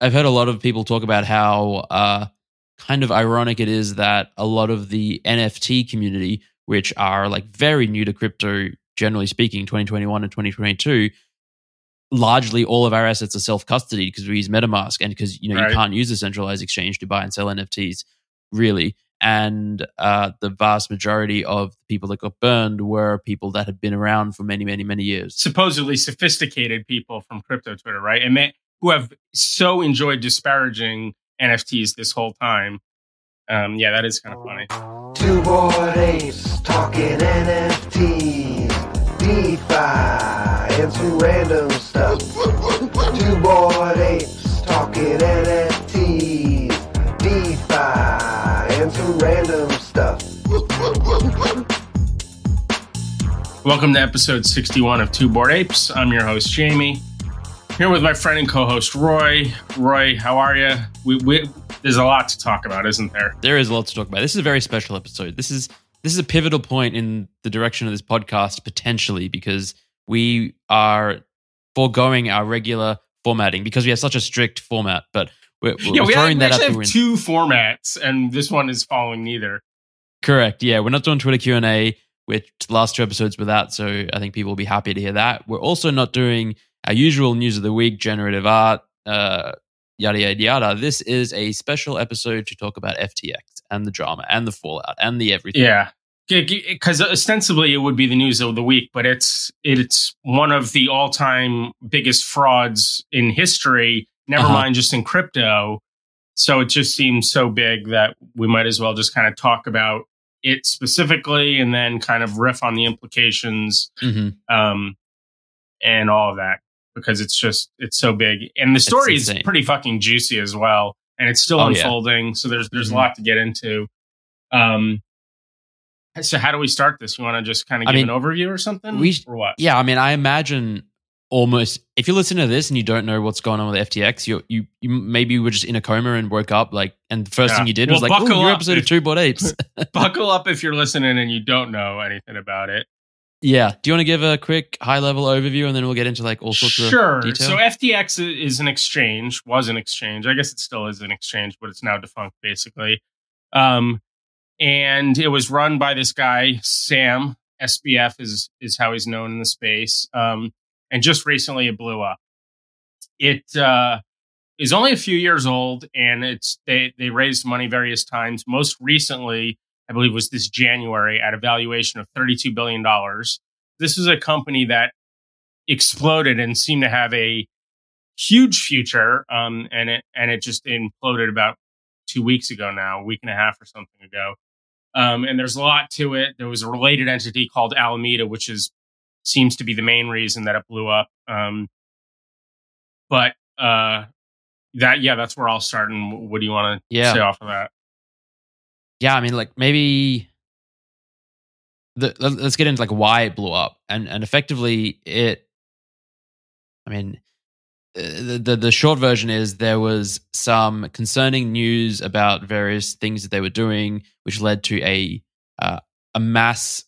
I've heard a lot of people talk about how uh, kind of ironic it is that a lot of the NFT community, which are like very new to crypto, generally speaking, 2021 and 2022, largely all of our assets are self custody because we use MetaMask and because you know Right. you can't use a centralized exchange to buy and sell NFTs, really. And uh, the vast majority of people that got burned were people that had been around for many, many, many years. supposedly sophisticated people from crypto Twitter, right? And they, who have so enjoyed disparaging NFTs this whole time. Um, yeah, that is kind of funny. Two bored apes talking NFTs, DeFi, and some random stuff. Two bored apes talking NFTs, DeFi, and some random stuff. Welcome to episode 61 of Two Bored Apes. I'm your host, Jamie. Here with my friend and co host, Roy. Roy, how are you? We, we, there's a lot to talk about, isn't there? There is a lot to talk about. This is a very special episode. This is this is a pivotal point in the direction of this podcast potentially because we are foregoing our regular formatting because we have such a strict format. But we're, we're yeah, we, throwing have, that actually the have two formats, and this one is following neither. Correct. Yeah, we're not doing Twitter Q and A, which the last two episodes were that. So I think people will be happy to hear that. We're also not doing our usual news of the week, generative art, uh, yada yada yada. This is a special episode to talk about FTX and the drama and the fallout and the everything. Yeah. Because ostensibly it would be the news of the week, but it's it's one of the all time biggest frauds in history. Never Uh-huh. mind just in crypto. So it just seems so big that we might as well just kind of talk about it specifically, and then kind of riff on the implications hmm um, and all of that because it's just it's so big, and the story is pretty fucking juicy as well, and it's still Oh, yeah. unfolding. So there's there's Mhm. a lot to get into. Um, so how do we start this? You want to just kind of I give mean, an overview or something, we or what? Yeah, I mean, I imagine almost if you listen to this and you don't know what's going on with FTX, you you you maybe you were just in a coma and woke up like, and the first Yeah. thing you did Well, was like, "Oh, your episode of Two Bored Apes." Buckle up if you're listening and you don't know anything about it. Yeah. Do you want to give a quick high level overview and then we'll get into like all sorts Sure. of detail? So FTX is an exchange, was an exchange. I guess it still is an exchange, but it's now defunct, basically. Um, and it was run by this guy, Sam. SBF is is how he's known in the space. Um, and just recently, it blew up. It uh, is only a few years old, and it's they they raised money various times. Most recently, I believe, it was this January at a valuation of thirty two billion dollars. This is a company that exploded and seemed to have a huge future. Um, and it and it just imploded about two weeks ago now, a week and a half or something ago. Um, and there's a lot to it. There was a related entity called Alameda, which is seems to be the main reason that it blew up. Um, but uh, that yeah, that's where I'll start. And what do you want to Yeah. say off of that? Yeah, I mean, like maybe the let- let's get into like why it blew up and and effectively it. I mean, uh, the, the the short version is there was some concerning news about various things that they were doing, which led to a uh, a mass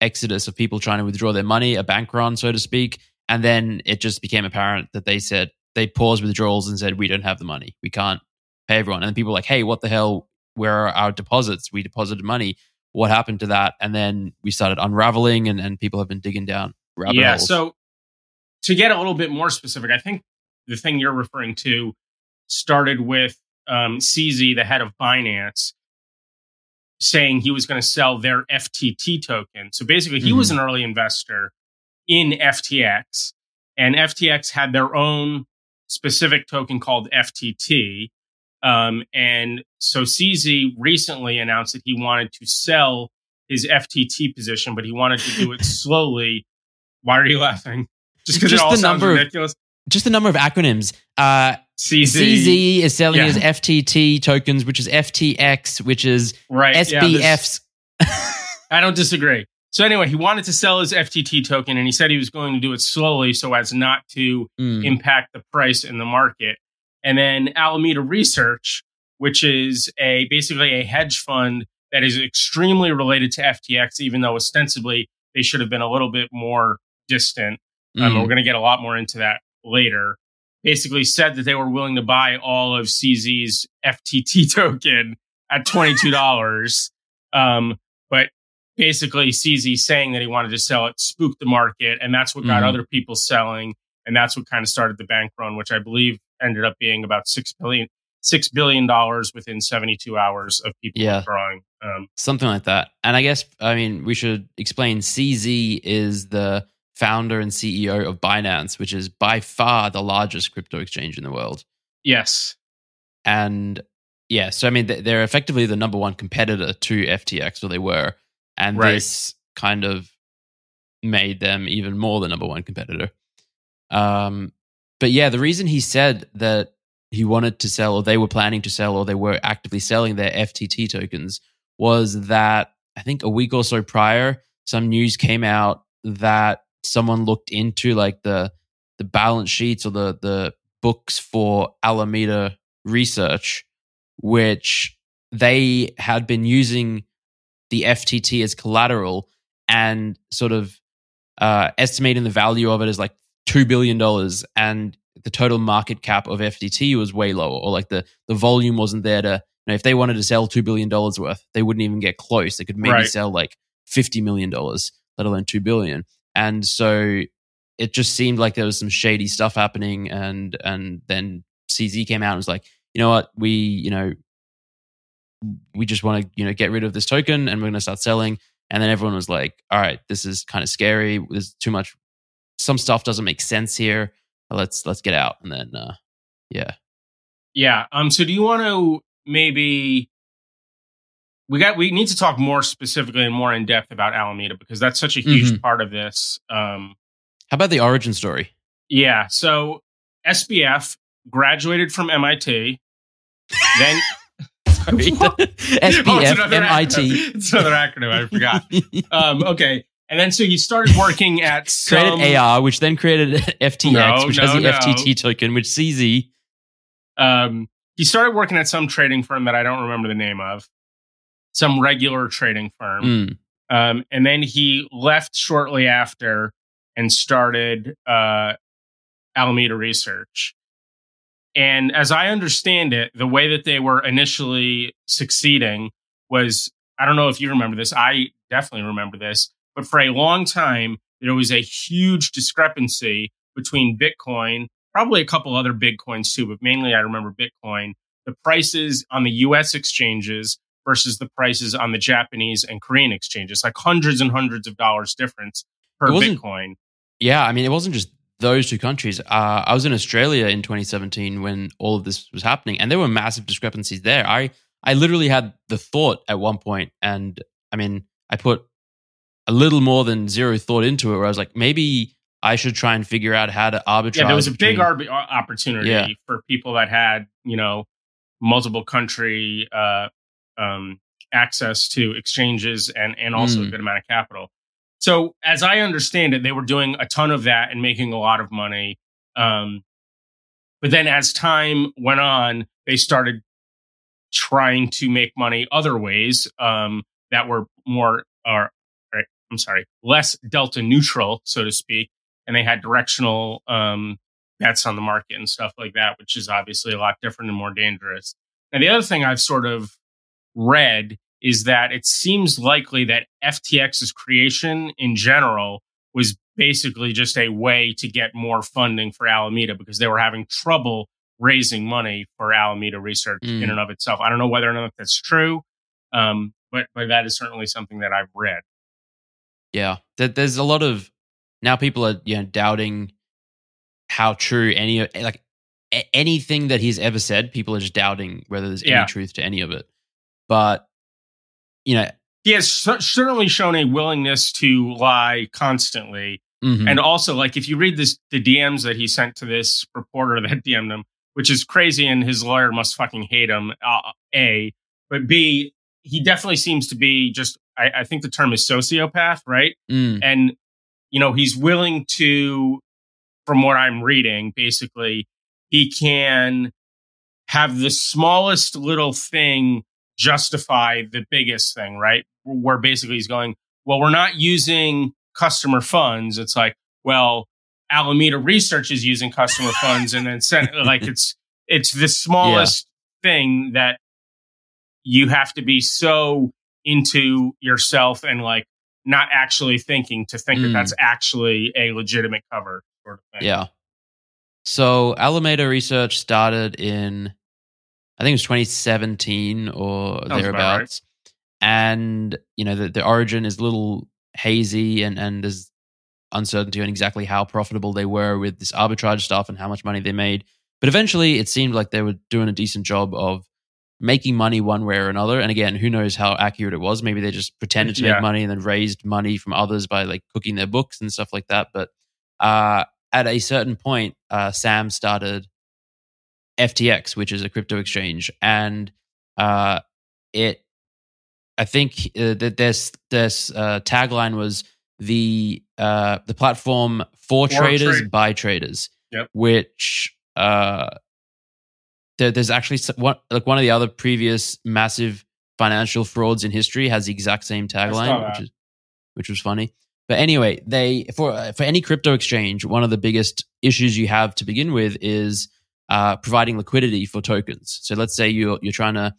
exodus of people trying to withdraw their money, a bank run, so to speak. And then it just became apparent that they said they paused withdrawals and said, "We don't have the money. We can't pay everyone." And people were like, "Hey, what the hell? Where are our deposits? We deposited money. What happened to that?" And then we started unraveling, and, and people have been digging down rabbit yeah. holes. So to get a little bit more specific, I think the thing you're referring to started with um, CZ, the head of Binance, saying he was going to sell their FTT token. So basically, he was an early investor in FTX, and FTX had their own specific token called FTT. Um, and so CZ recently announced that he wanted to sell his FTT position, but he wanted to do it slowly. Why are you laughing? Just because it all the sounds number of- just the number of acronyms. Uh, CZ, CZ is selling Yeah. his FTT tokens, which is FTX, which is right? yeah, SBFs. I don't disagree. So anyway, he wanted to sell his FTT token, and he said he was going to do it slowly so as not to Mm. impact the price in the market. And then Alameda Research, which is a basically a hedge fund that is extremely related to FTX, even though ostensibly they should have been a little bit more distant. Um, Mm. we're going to get a lot more into that later. basically said that they were willing to buy all of CZ's FTT token at $22. um, but basically CZ saying that he wanted to sell it spooked the market. And that's what got Mhm. other people selling. And that's what kind of started the bank run, which I believe ended up being about six billion, six billion dollars within 72 hours of people Yeah. withdrawing. Um, Something like that. And I guess, I mean, we should explain CZ is the founder and CEO of Binance, which is by far the largest crypto exchange in the world. yes. And yeah, so I mean, they're effectively the number one competitor to FTX, or they were. And Right. this kind of made them even more the number one competitor. Um, but yeah, the reason he said that he wanted to sell, or they were planning to sell, or they were actively selling their FTT tokens was that I think a week or so prior, some news came out that someone looked into like the the balance sheets or the the books for Alameda Research, which they had been using the FTT as collateral and sort of uh, estimating the value of it as like two billion dollars, and the total market cap of FTT was way lower, or like the the volume wasn't there to. You know, if they wanted to sell two billion dollars worth, they wouldn't even get close. They could maybe Right. sell like fifty million dollars, let alone two billion. And so it just seemed like there was some shady stuff happening, and and then CZ came out and was like, you know what, we you know we just want to you know get rid of this token and we're going to start selling and then everyone was like all right this is kind of scary there's too much some stuff doesn't make sense here let's let's get out and then uh yeah Yeah. Um. So, do you want to maybe we got we need to talk more specifically and more in depth about Alameda because that's such a huge part of this. Um. how about the origin story Yeah. So SBF graduated from MIT. Then. Oh, it's SBF MIT acronym. It's another acronym. I forgot. um. Okay. And then so he started working at some, created AR which then created FTX No, which has the no. FTT token which CZ Um, he started working at some trading firm that I don't remember the name of, some regular trading firm. Mm, Um, and then he left shortly after and started uh, Alameda Research. And as I understand it, the way that they were initially succeeding was I don't know if you remember this. I definitely remember this. But for a long time, there was a huge discrepancy between Bitcoin, probably a couple other big coins too, but mainly I remember Bitcoin, the prices on the US exchanges versus the prices on the Japanese and Korean exchanges, like hundreds and hundreds of dollars difference per Bitcoin. yeah i mean it wasn't just those two countries uh, i was in australia in 2017 when all of this was happening and there were massive discrepancies there i i literally had the thought at one point and i mean i put a little more than zero thought into it where i was like maybe i should try and figure out how to arbitrage Yeah, there was a big between- arb- opportunity Yeah. for people that had, you know, multiple country uh, um, access to exchanges and and also a Mm. good amount of capital. So, as I understand it, they were doing a ton of that and making a lot of money. Um, but then, as time went on, they started trying to make money other ways um, that were more, or or, I'm sorry, less delta neutral, so to speak and they had directional um, bets on the market and stuff like that, which is obviously a lot different and more dangerous. And the other thing I've sort of read is that it seems likely that FTX's creation in general was basically just a way to get more funding for Alameda because they were having trouble raising money for Alameda research Mm. in and of itself. I don't know whether or not that's true, um, but but that is certainly something that I've read. Yeah there, there's a lot of now people are you know doubting how true any like anything that he's ever said people are just doubting whether there's Yeah. any truth to any of it but you know He has certainly shown a willingness to lie constantly. mhm. And also, like, if you read this, the DMs that he sent to this reporter that DM'd him, which is crazy, and his lawyer must fucking hate him. Uh, a, but B, he definitely seems to be just. I, I think the term is sociopath, right? Mm, And you know, he's willing to, from what I'm reading, basically, he can have the smallest little thing justify the biggest thing, right? Where basically he's going, well, we're not using customer funds. It's like, well, Alameda Research is using customer funds, and then send like it's it's the smallest thing that you have to be so into yourself and like not actually thinking to think that Mm. that's actually a legitimate cover sort of thing. Yeah. So Alameda Research started in, I think it was 2017 or Sounds about thereabouts. And, you know, the, the origin is a little hazy and, and there's uncertainty on exactly how profitable they were with this arbitrage stuff and how much money they made. But eventually it seemed like they were doing a decent job of making money one way or another. And again, who knows how accurate it was? Maybe they just pretended to Yeah. make money and then raised money from others by like cooking their books and stuff like that. But uh, at a certain point, uh, Sam started FTX, which is a crypto exchange, and uh, it. I think uh, that this this uh, tagline was the uh, the platform for For traders trade- by traders, Yep. which uh, there, there's actually one like one of the other previous massive financial frauds in history has the exact same tagline, which is which was funny. But anyway, they for for any crypto exchange, one of the biggest issues you have to begin with is uh, providing liquidity for tokens. So let's say you're you're trying to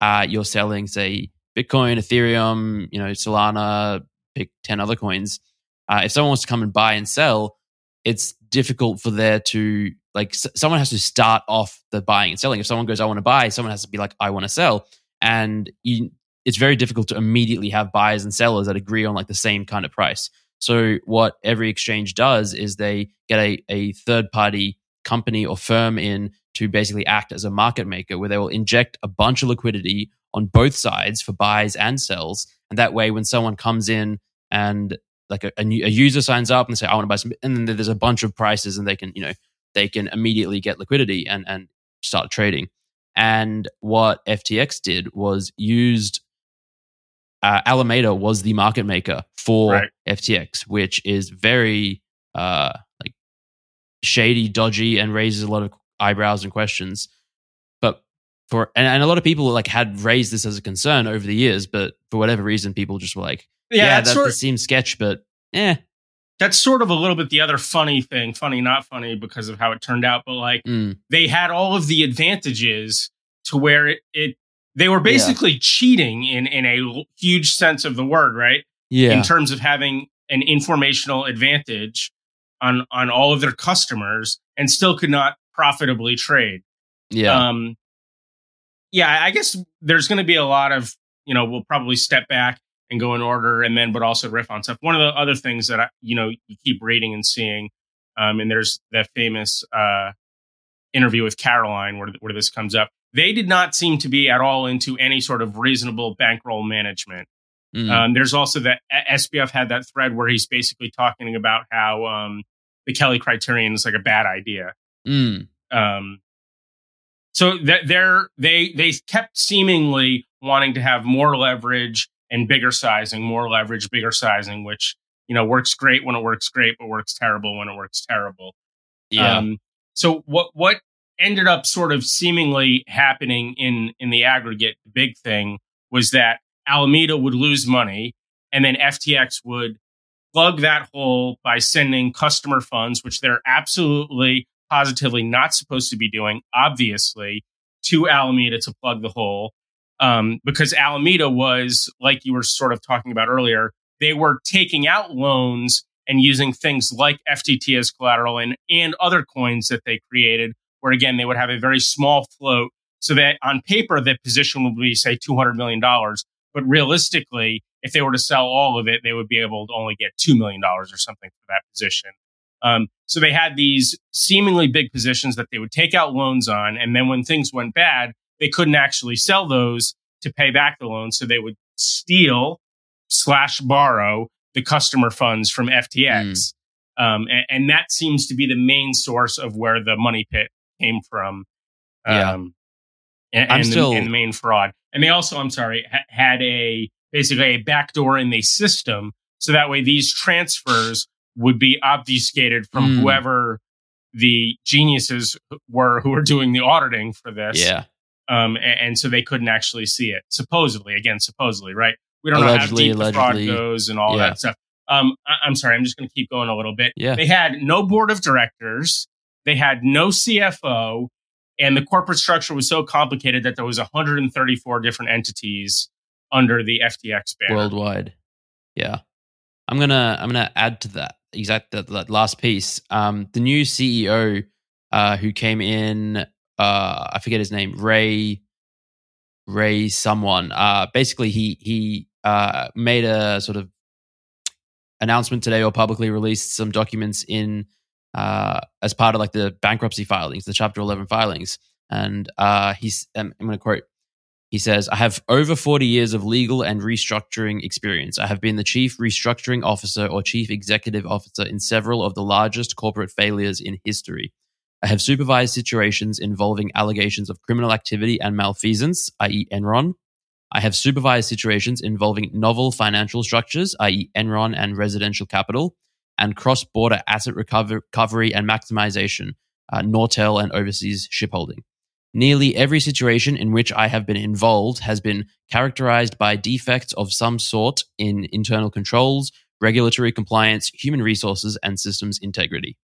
uh, you're selling say Bitcoin, Ethereum, you know Solana, pick ten other coins. Uh, if someone wants to come and buy and sell, it's difficult for there to like s- someone has to start off the buying and selling. If someone goes, I want to buy, someone has to be like, I want to sell, and you, it's very difficult to immediately have buyers and sellers that agree on like the same kind of price. So what every exchange does is they get a, a third party company or firm in to basically act as a market maker where they will inject a bunch of liquidity on both sides for buys and sells. And that way, when someone comes in and like a, a, new, a user signs up and say, I want to buy some, and then there's a bunch of prices and they can, you know, they can immediately get liquidity and, and start trading. And what FTX did was used uh, Alameda was the market maker for Right. FTX, which is very uh, like shady, dodgy, and raises a lot of eyebrows and questions. But for and, and a lot of people like had raised this as a concern over the years, but for whatever reason, people just were like, Yeah, "Yeah, that, sort, this seems sketch, but eh." That's sort of a little bit the other funny thing. Funny, not funny because of how it turned out, but like Mm, they had all of the advantages to where it, it they were basically cheating in in a huge sense of the word, right? yeah, In terms of having an informational advantage on on all of their customers and still could not profitably trade. yeah, Um, yeah, I guess there's going to be a lot of, you know, we'll probably step back and go in order and then, but also riff on stuff. One of the other things that I, you know, you keep reading and seeing, um, and there's that famous, uh, interview with Caroline where, where this comes up. They did not seem to be at all into any sort of reasonable bankroll management. Mm, Um, there's also that SBF had that thread where he's basically talking about how, um, the Kelly criterion is like a bad idea. mm, Um, so that they're they they kept seemingly wanting to have more leverage and bigger sizing, more leverage, bigger sizing, which you know works great when it works great, but works terrible when it works terrible. yeah, Um, so what what ended up sort of seemingly happening in in the aggregate, the big thing was that Alameda would lose money, and then FTX would plug that hole by sending customer funds, which they're absolutely positively not supposed to be doing, obviously, to Alameda to plug the hole. Um, because Alameda was, like you were sort of talking about earlier, they were taking out loans and using things like FTT as collateral and, and other coins that they created, where again, they would have a very small float. So that on paper, the position would be, say, $200 million. But realistically, if they were to sell all of it, they would be able to only get $2 million or something for that position. Um, so they had these seemingly big positions that they would take out loans on. And then when things went bad, they couldn't actually sell those to pay back the loans. So they would steal slash borrow the customer funds from FTX. Um, and, and that seems to be the main source of where the money pit came from. Yeah. Um, and, I'm and the- still- and the main fraud. And they also, I'm sorry, ha- had a basically a backdoor in the system. So that way these transfers would be obfuscated from Mm. whoever the geniuses were who were doing the auditing for this. yeah. Um, and, and so they couldn't actually see it. Supposedly, again, supposedly, right? We don't Allegedly, know how deep the fraud goes and all Yeah. that stuff. Um, I- I'm sorry, I'm just going to keep going a little bit. Yeah. They had no board of directors, they had no CFO, and the corporate structure was so complicated that there was 134 different entities under the FTX banner. worldwide. Yeah, I'm gonna I'm gonna add to that exact that, that last piece. Um, the new CEO uh, who came in, uh, I forget his name, Ray Ray someone. Uh, basically, he he uh, made a sort of announcement today or publicly released some documents in uh, as part of like the bankruptcy filings, the Chapter 11 filings. And uh, he's, um, I'm going to quote, he says, I have over 40 years of legal and restructuring experience. I have been the chief restructuring officer or chief executive officer in several of the largest corporate failures in history. I have supervised situations involving allegations of criminal activity and malfeasance, i.e., Enron. I have supervised situations involving novel financial structures, i.e., Enron and residential capital, and cross border asset recover- recovery and maximization, uh, Nortel and overseas shipholding. Nearly every situation in which I have been involved has been characterized by defects of some sort in internal controls, regulatory compliance, human resources, and systems integrity.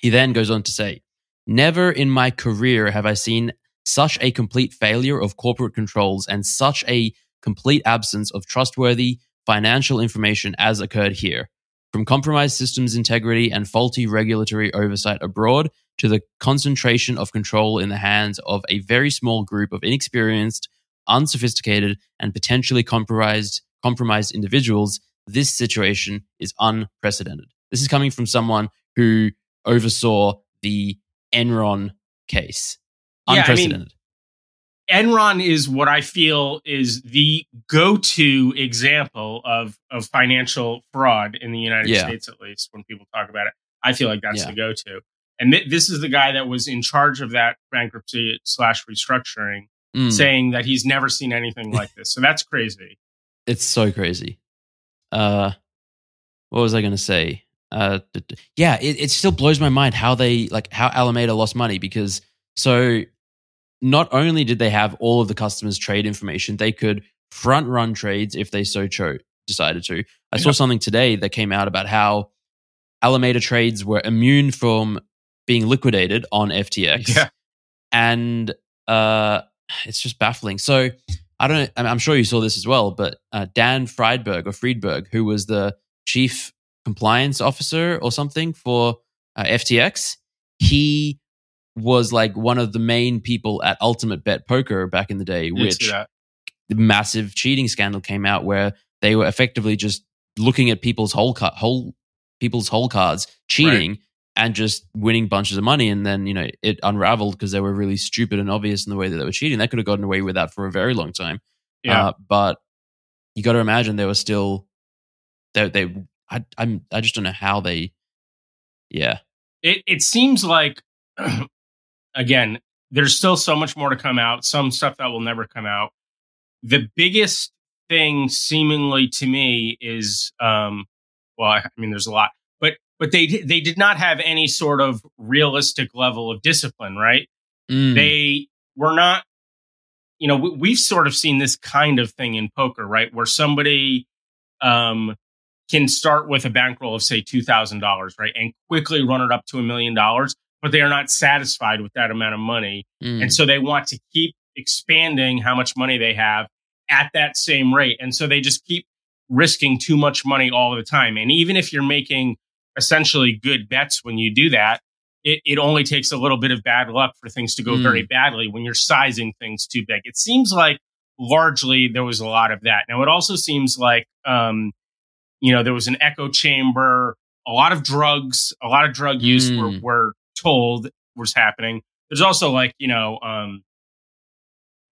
He then goes on to say, Never in my career have I seen such a complete failure of corporate controls and such a complete absence of trustworthy financial information as occurred here. From compromised systems integrity and faulty regulatory oversight abroad to the concentration of control in the hands of a very small group of inexperienced, unsophisticated, and potentially compromised, compromised individuals, this situation is unprecedented. This is coming from someone who oversaw the Enron case. Yeah, I mean, Unprecedented. Enron is what I feel is the go-to example of of financial fraud in the United Yeah. States, at least when people talk about it. I feel like that's Yeah. the go-to. And th- this is the guy that was in charge of that bankruptcy slash restructuring, Mm. saying that he's never seen anything like this. So that's crazy. It's so crazy. Uh, what was I going to say? Uh, yeah, it, it still blows my mind how they like how Alameda lost money because so not only did they have all of the customers' trade information, they could front run trades if they so chose decided to. I saw something today that came out about how Alameda trades were immune from being liquidated on FTX Yeah. and uh, it's just baffling. So I don't. I'm I'm sure you saw this as well, but uh, Dan Friedberg or Friedberg, who was the chief compliance officer or something for uh, FTX, he was like one of the main people at Ultimate Bet Poker back in the day, which the massive cheating scandal came out where they were effectively just looking at people's whole car, whole people's whole cards, cheating and just winning bunches of money. And then you know it unraveled because they were really stupid and obvious in the way that they were cheating. They could have gotten away with that for a very long time. Yeah. Uh, but you got to imagine they were still they they I I'm I just don't know how they yeah. It it seems like again there's still so much more to come out some stuff that will never come out. The biggest thing seemingly to me is um well i mean there's a lot but but they they did not have any sort of realistic level of discipline right? Mm, they were not you know we, we've sort of seen this kind of thing in poker right? Where somebody um can start with a bankroll of say $2000 right and quickly run it up to a million dollars but they are not satisfied with that amount of money mm, and so they want to keep expanding how much money they have at that same rate and so they just keep risking too much money all the time and even if you're making essentially good bets when you do that it, it only takes a little bit of bad luck for things to go Mm. very badly when you're sizing things too big. It seems like largely there was a lot of that. Now, it also seems like, um, you know, there was an echo chamber, a lot of drugs, a lot of drug use were, Mm. were told was happening. There's also like, you know, um,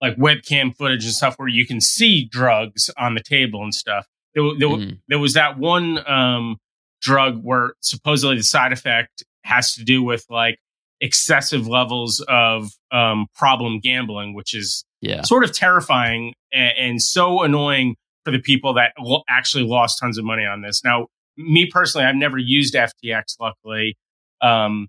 like webcam footage and stuff where you can see drugs on the table and stuff. There, there, mm, there was that one um, drug where supposedly the side effect has to do with like excessive levels of um, problem gambling, which is yeah sort of terrifying and, and so annoying for the people that actually lost tons of money on this. Now, me personally, I've never used FTX. Luckily, um,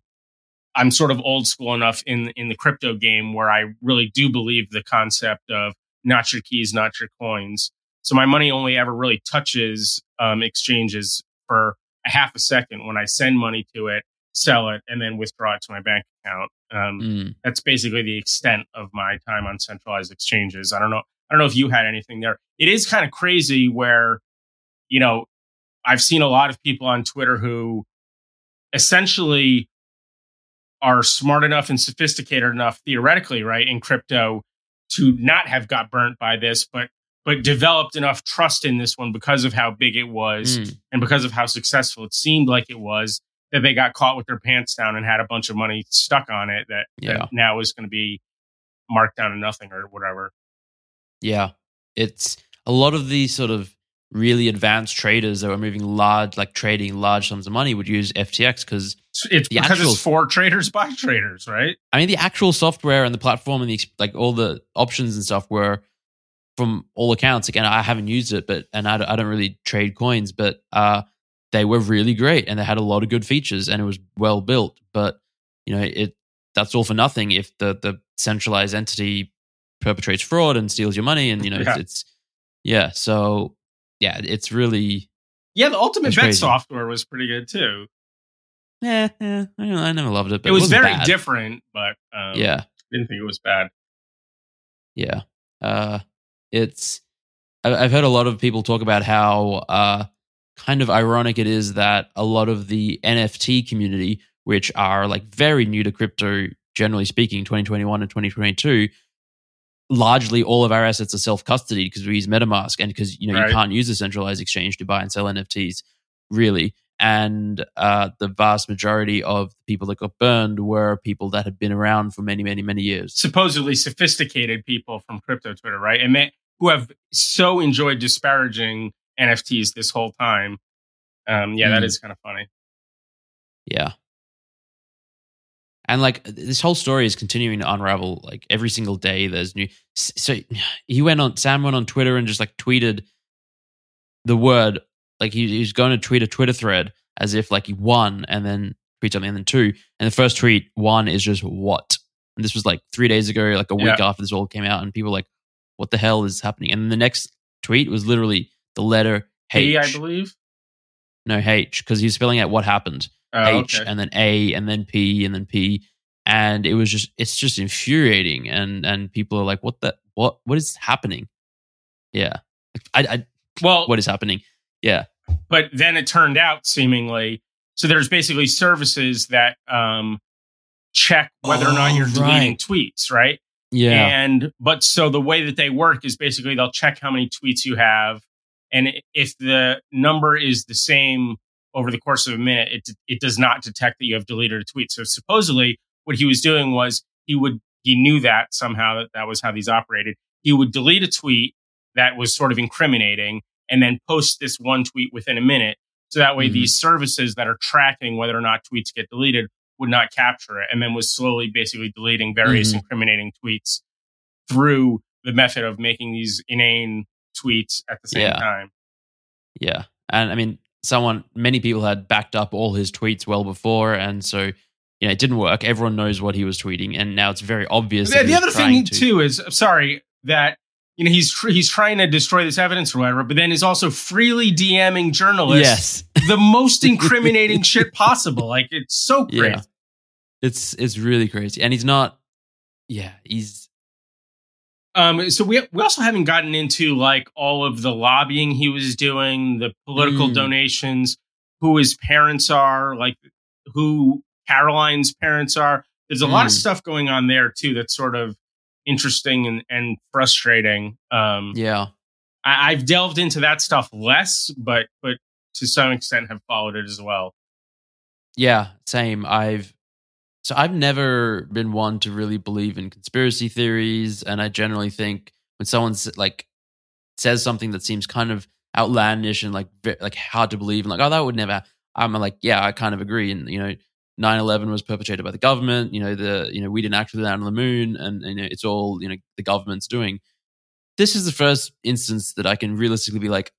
I'm sort of old school enough in in the crypto game where I really do believe the concept of not your keys, not your coins. So my money only ever really touches um, exchanges for a half a second when I send money to it, sell it, and then withdraw it to my bank account. Um, Mm. that's basically the extent of my time on centralized exchanges. I don't know. I don't know if you had anything there. It is kind of crazy where, you know, I've seen a lot of people on Twitter who essentially are smart enough and sophisticated enough theoretically, right, in crypto to not have got burnt by this, but but developed enough trust in this one because of how big it was Mm. and because of how successful it seemed like it was that they got caught with their pants down and had a bunch of money stuck on it that, Yeah. that now is going to be marked down to nothing or whatever. Yeah. It's a lot of these sort of really advanced traders that were moving large, like trading large sums of money would use FTX because, It's- because actual- it's for traders by traders, right? I mean, the actual software and the platform and the, like all the options and stuff were from all accounts. Again, I haven't used it, but, and I, don't- I don't really trade coins, but, uh, they were really great and they had a lot of good features and it was well built. But, you know, it, that's all for nothing if the, the centralized entity perpetrates fraud and steals your money and, you know, Yeah. it's, it's, yeah. So, yeah, it's really, Yeah, the Ultimate Bet crazy. software was pretty good too. Yeah, yeah. I, I never loved it, but it was wasn't very bad. different, but um, Yeah, didn't think it was bad. yeah. Uh, it's. I've heard a lot of people talk about how uh, kind of ironic it is that a lot of the NFT community, which are like very new to crypto, generally speaking, 2021 and 2022, largely all of our assets are self custody because we use MetaMask and because you know Right. you can't use a centralized exchange to buy and sell NFTs, really. And uh, the vast majority of the people that got burned were people that had been around for many, many, many years. Supposedly sophisticated people from crypto Twitter, right? And they, who have so enjoyed disparaging NFTs this whole time. Um, yeah, that Mm. is kind of funny. Yeah. And like this whole story is continuing to unravel. Like every single day, there's new. So he went on. Sam went on Twitter and just like tweeted the word. Like he, he was going to tweet a Twitter thread as if like he won, and then tweet something, and then two. And the first tweet one is just what. And this was like three days ago, like a week Yeah. after this all came out, and people were like, "What the hell is happening?" And then the next tweet was literally the letter H. H, I believe. No H, because he's spelling out what happened. Oh, H okay. and then A and then P and then P. And it was just it's just infuriating and and people are like, what the what what is happening? Yeah. I, I well, what is happening? Yeah. but then it turned out seemingly so there's basically services that um, check whether or not Oh, you're deleting right. tweets, right? Yeah. And but so the way that they work is basically they'll check how many tweets you have, and if the number is the same over the course of a minute, it it does not detect that you have deleted a tweet. So supposedly, what he was doing was he would he knew that somehow that that was how these operated. He would delete a tweet that was sort of incriminating, and then post this one tweet within a minute. So that way, Mhm. these services that are tracking whether or not tweets get deleted would not capture it, and then was slowly basically deleting various Mhm. incriminating tweets through the method of making these inane tweets at the same Yeah. time. yeah. And I mean, someone many people had backed up all his tweets well before, and so you know, it didn't work. Everyone knows what he was tweeting, and now it's very obvious. The, the other thing to- too is, sorry that you know he's tr- he's trying to destroy this evidence or whatever, but then is also freely DMing journalists Yes. the most incriminating shit possible. Like it's so Yeah. crazy. It's it's really crazy. And he's not yeah, he's Um, so we we also haven't gotten into like all of the lobbying he was doing, the political Mm. donations, who his parents are, like who Caroline's parents are. There's a lot of Mm. stuff going on there too that's sort of interesting and, and frustrating. Um, yeah. I, I've delved into that stuff less, but but to some extent have followed it as well. Yeah, same. I've so I've never been one to really believe in conspiracy theories, and I generally think when someone like says something that seems kind of outlandish and like like hard to believe, and like oh that would never. I'm like yeah, I kind of agree. And you know, 9/11 was perpetrated by the government. You know the you know we didn't actually land on the moon, and you know it's all you know the government's doing. This is the first instance that I can realistically be like,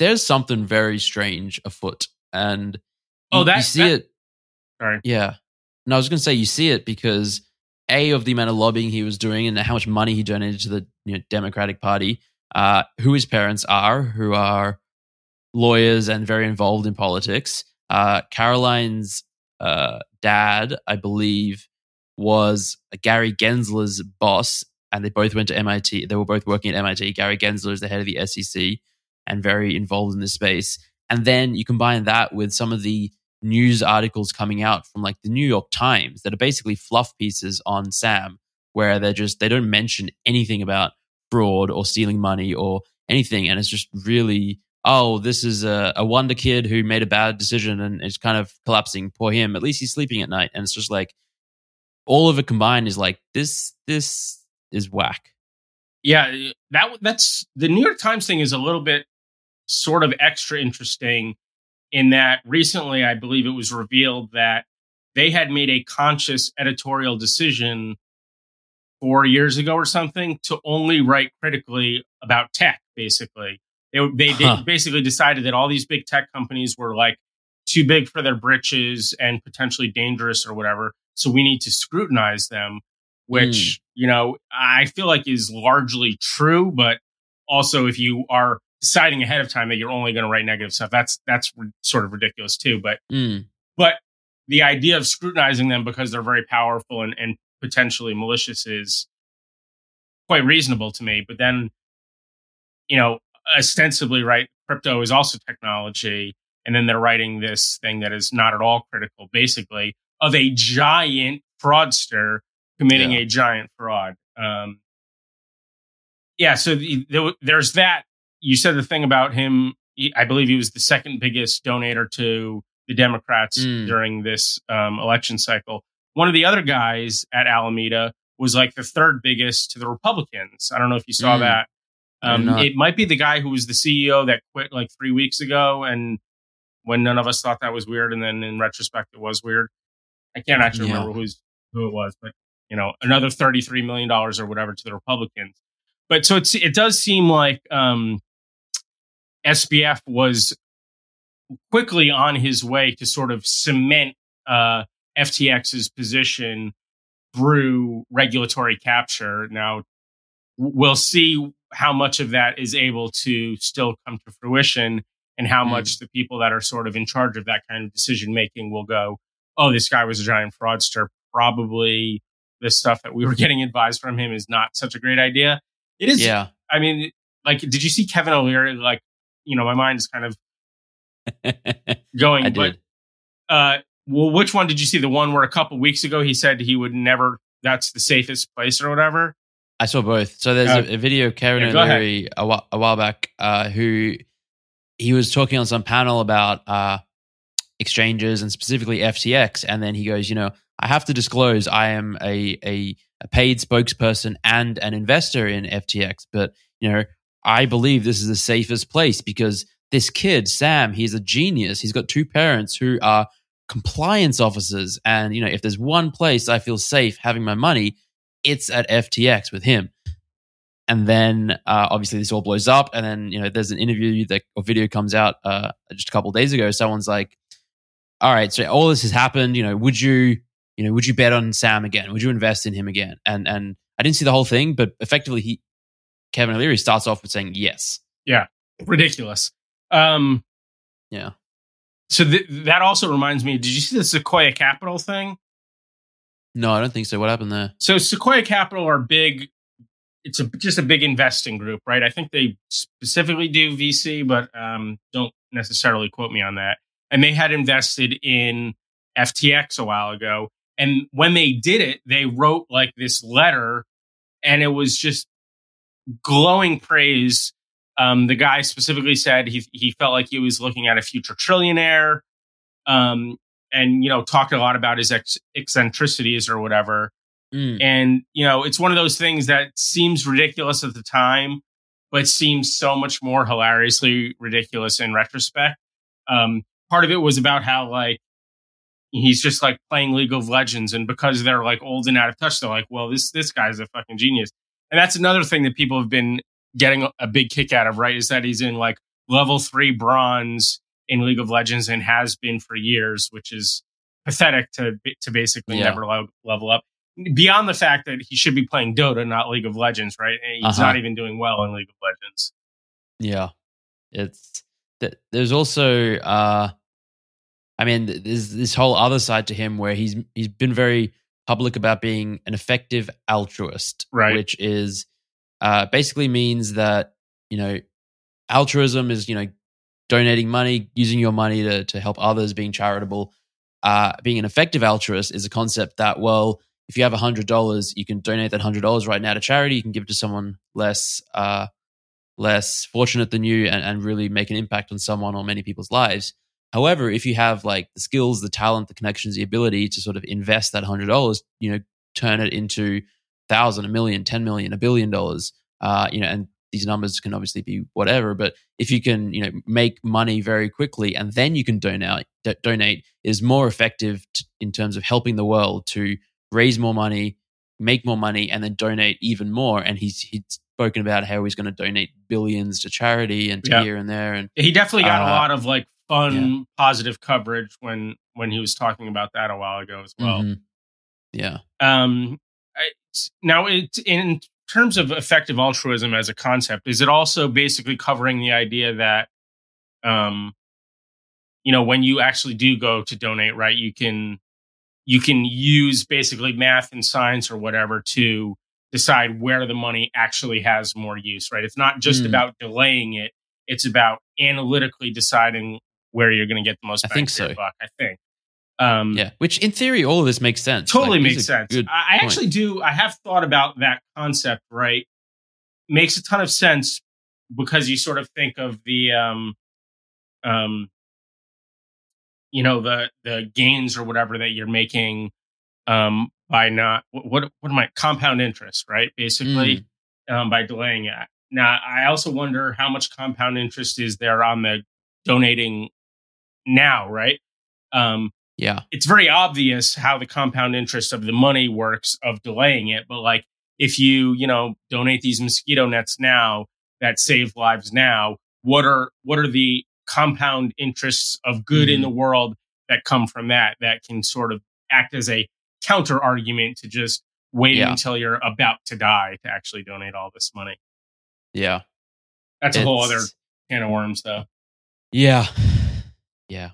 there's something very strange afoot, and Oh, you- that- you see that- it. Sorry. Yeah. And I was going to say you see it because a of the amount of lobbying he was doing and how much money he donated to the you know, Democratic Party, uh, who his parents are, who are lawyers and very involved in politics. Uh, Caroline's uh, dad, I believe, was Gary Gensler's boss, and they both went to MIT. They were both working at MIT. Gary Gensler is the head of the SEC and very involved in this space. And then you combine that with some of the news articles coming out from like the New York Times that are basically fluff pieces on Sam, where they're just, they don't mention anything about fraud or stealing money or anything. And it's just really, oh, this is a, a wonder kid who made a bad decision and is kind of collapsing. Poor him. At least he's sleeping at night. And it's just like, all of it combined is like, this, this is whack. Yeah, that that's the New York Times thing is a little bit sort of extra interesting in that recently I believe it was revealed that they had made a conscious editorial decision four years ago or something to only write critically about tech, basically. They, they, huh. they basically decided that all these big tech companies were like too big for their britches and potentially dangerous or whatever. So we need to scrutinize them, which, mm. you know, I feel like is largely true. But also, if you are deciding ahead of time that you're only going to write negative stuff, that's, that's sort of ridiculous too. But, mm. but the idea of scrutinizing them because they're very powerful and, and potentially malicious is quite reasonable to me. But then, you know, ostensibly, right, crypto is also technology. And then they're writing this thing that is not at all critical, basically, of a giant fraudster committing yeah. a giant fraud. Um, yeah, so the, the, there's that. You said the thing about him. He, I believe he was the second biggest donator to the Democrats mm. during this um, election cycle. One of the other guys at Alameda was like the third biggest to the Republicans. I don't know if you saw mm. that. Um, it might be the guy who was the CEO that quit like three weeks ago, and when none of us thought that was weird, and then in retrospect it was weird. I can't actually yeah. remember who's who it was, but you know, another thirty-three million dollars or whatever to the Republicans. But so it's it does seem like um, SBF was quickly on his way to sort of cement uh, FTX's position through regulatory capture. Now, we'll see how much of that is able to still come to fruition and how mm. much the people that are sort of in charge of that kind of decision making will go, oh, this guy was a giant fraudster. Probably the stuff that we were getting advised from him is not such a great idea. It is. Yeah. I mean, like, did you see Kevin O'Leary? Like, you know, my mind is kind of going. But, uh, well, which one did you see? The one where a couple weeks ago he said he would never. That's the safest place or whatever. I saw both. So there's uh, a, a, video of Kevin yeah, O'Leary a, wh- a while back uh, who he was talking on some panel about uh, exchanges and specifically FTX, and then he goes, you know, I have to disclose I am a, a, a paid spokesperson and an investor in FTX, but you know, I believe this is the safest place because this kid Sam, he's a genius. He's got two parents who are compliance officers, and you know, if there's one place I feel safe having my money, it's at FTX with him. And then uh, obviously this all blows up. And then you know there's an interview that or video comes out uh, just a couple days ago. Someone's like all right so all this has happened. You know would you you know would you bet on sam again? Would you invest in him again? And and i didn't see the whole thing but effectively he kevin o'leary starts off with saying yes. Yeah. Ridiculous. Um yeah. so th- that also reminds me did you see the sequoia capital thing? No i don't think so. What happened there? So sequoia capital are big it's a, just a big investing group, right? I think they specifically do VC, but um, don't necessarily quote me on that. And they had invested in FTX a while ago. And when they did it, they wrote like this letter and it was just glowing praise. Um, the guy specifically said he, he felt like he was looking at a future trillionaire. Um, and, you know, talked a lot about his ex- eccentricities or whatever. Mm. And, you know, it's one of those things that seems ridiculous at the time, but seems so much more hilariously ridiculous in retrospect. Um, part of it was about how, like, he's just like playing League of Legends. And because they're like old and out of touch, they're like, well, this, this guy's a fucking genius. And that's another thing that people have been getting a big kick out of, right? Is that he's in like level three bronze in League of Legends and has been for years, which is pathetic to to basically yeah. never level up beyond the fact that he should be playing Dota, not League of Legends, right? He's uh-huh. not even doing well in League of Legends. Yeah, it's th- there's also, uh, I mean, there's this whole other side to him where he's he's been very public about being an effective altruist, Right. Which is uh, basically means that you know altruism is you know donating money, using your money to to help others, being charitable. Uh, being an effective altruist is a concept that well, if you have a hundred dollars, you can donate that hundred dollars right now to charity. You can give it to someone less uh, less fortunate than you, and, and really make an impact on someone or many people's lives. However, if you have like the skills, the talent, the connections, the ability to sort of invest that hundred dollars, you know, turn it into thousand, a million, ten million, a billion dollars, uh, you know, and these numbers can obviously be whatever, but if you can, you know, make money very quickly and then you can donate, d- donate is more effective t- in terms of helping the world to raise more money, make more money, and then donate even more. And he's he's spoken about how he's going to donate billions to charity and to Yeah. here and there, and He definitely got a Uh, lot of like fun, yeah. positive coverage when when he was talking about that a while ago as well. Mhm. yeah, Um, I, now, it, in terms of effective altruism as a concept, is it also basically covering the idea that, um, you know, when you actually do go to donate, right, you can you can use basically math and science or whatever to decide where the money actually has more use, right? It's not just Mm. about delaying it; it's about analytically deciding where you're going to get the most. I think so. Buck, I think. Um, yeah. Which in theory, all of this makes sense. totally Like, makes sense. I, actually do. I have thought about that concept. Right, makes a ton of sense because you sort of think of the, um, um, you know, the the gains or whatever that you're making, um, by not what what, what am I compound interest, right? Basically, Mm. um, by delaying it. Now, I also wonder how much compound interest is there on the donating now, right? Um, Yeah, it's very obvious how the compound interest of the money works of delaying it but like if you you know donate these mosquito nets now that save lives now what are what are the compound interests of good in Mhm. the world that come from that that can sort of act as a counter argument to just waiting Yeah. until you're about to die to actually donate all this money yeah. that's a whole other can of worms though Yeah. Yeah.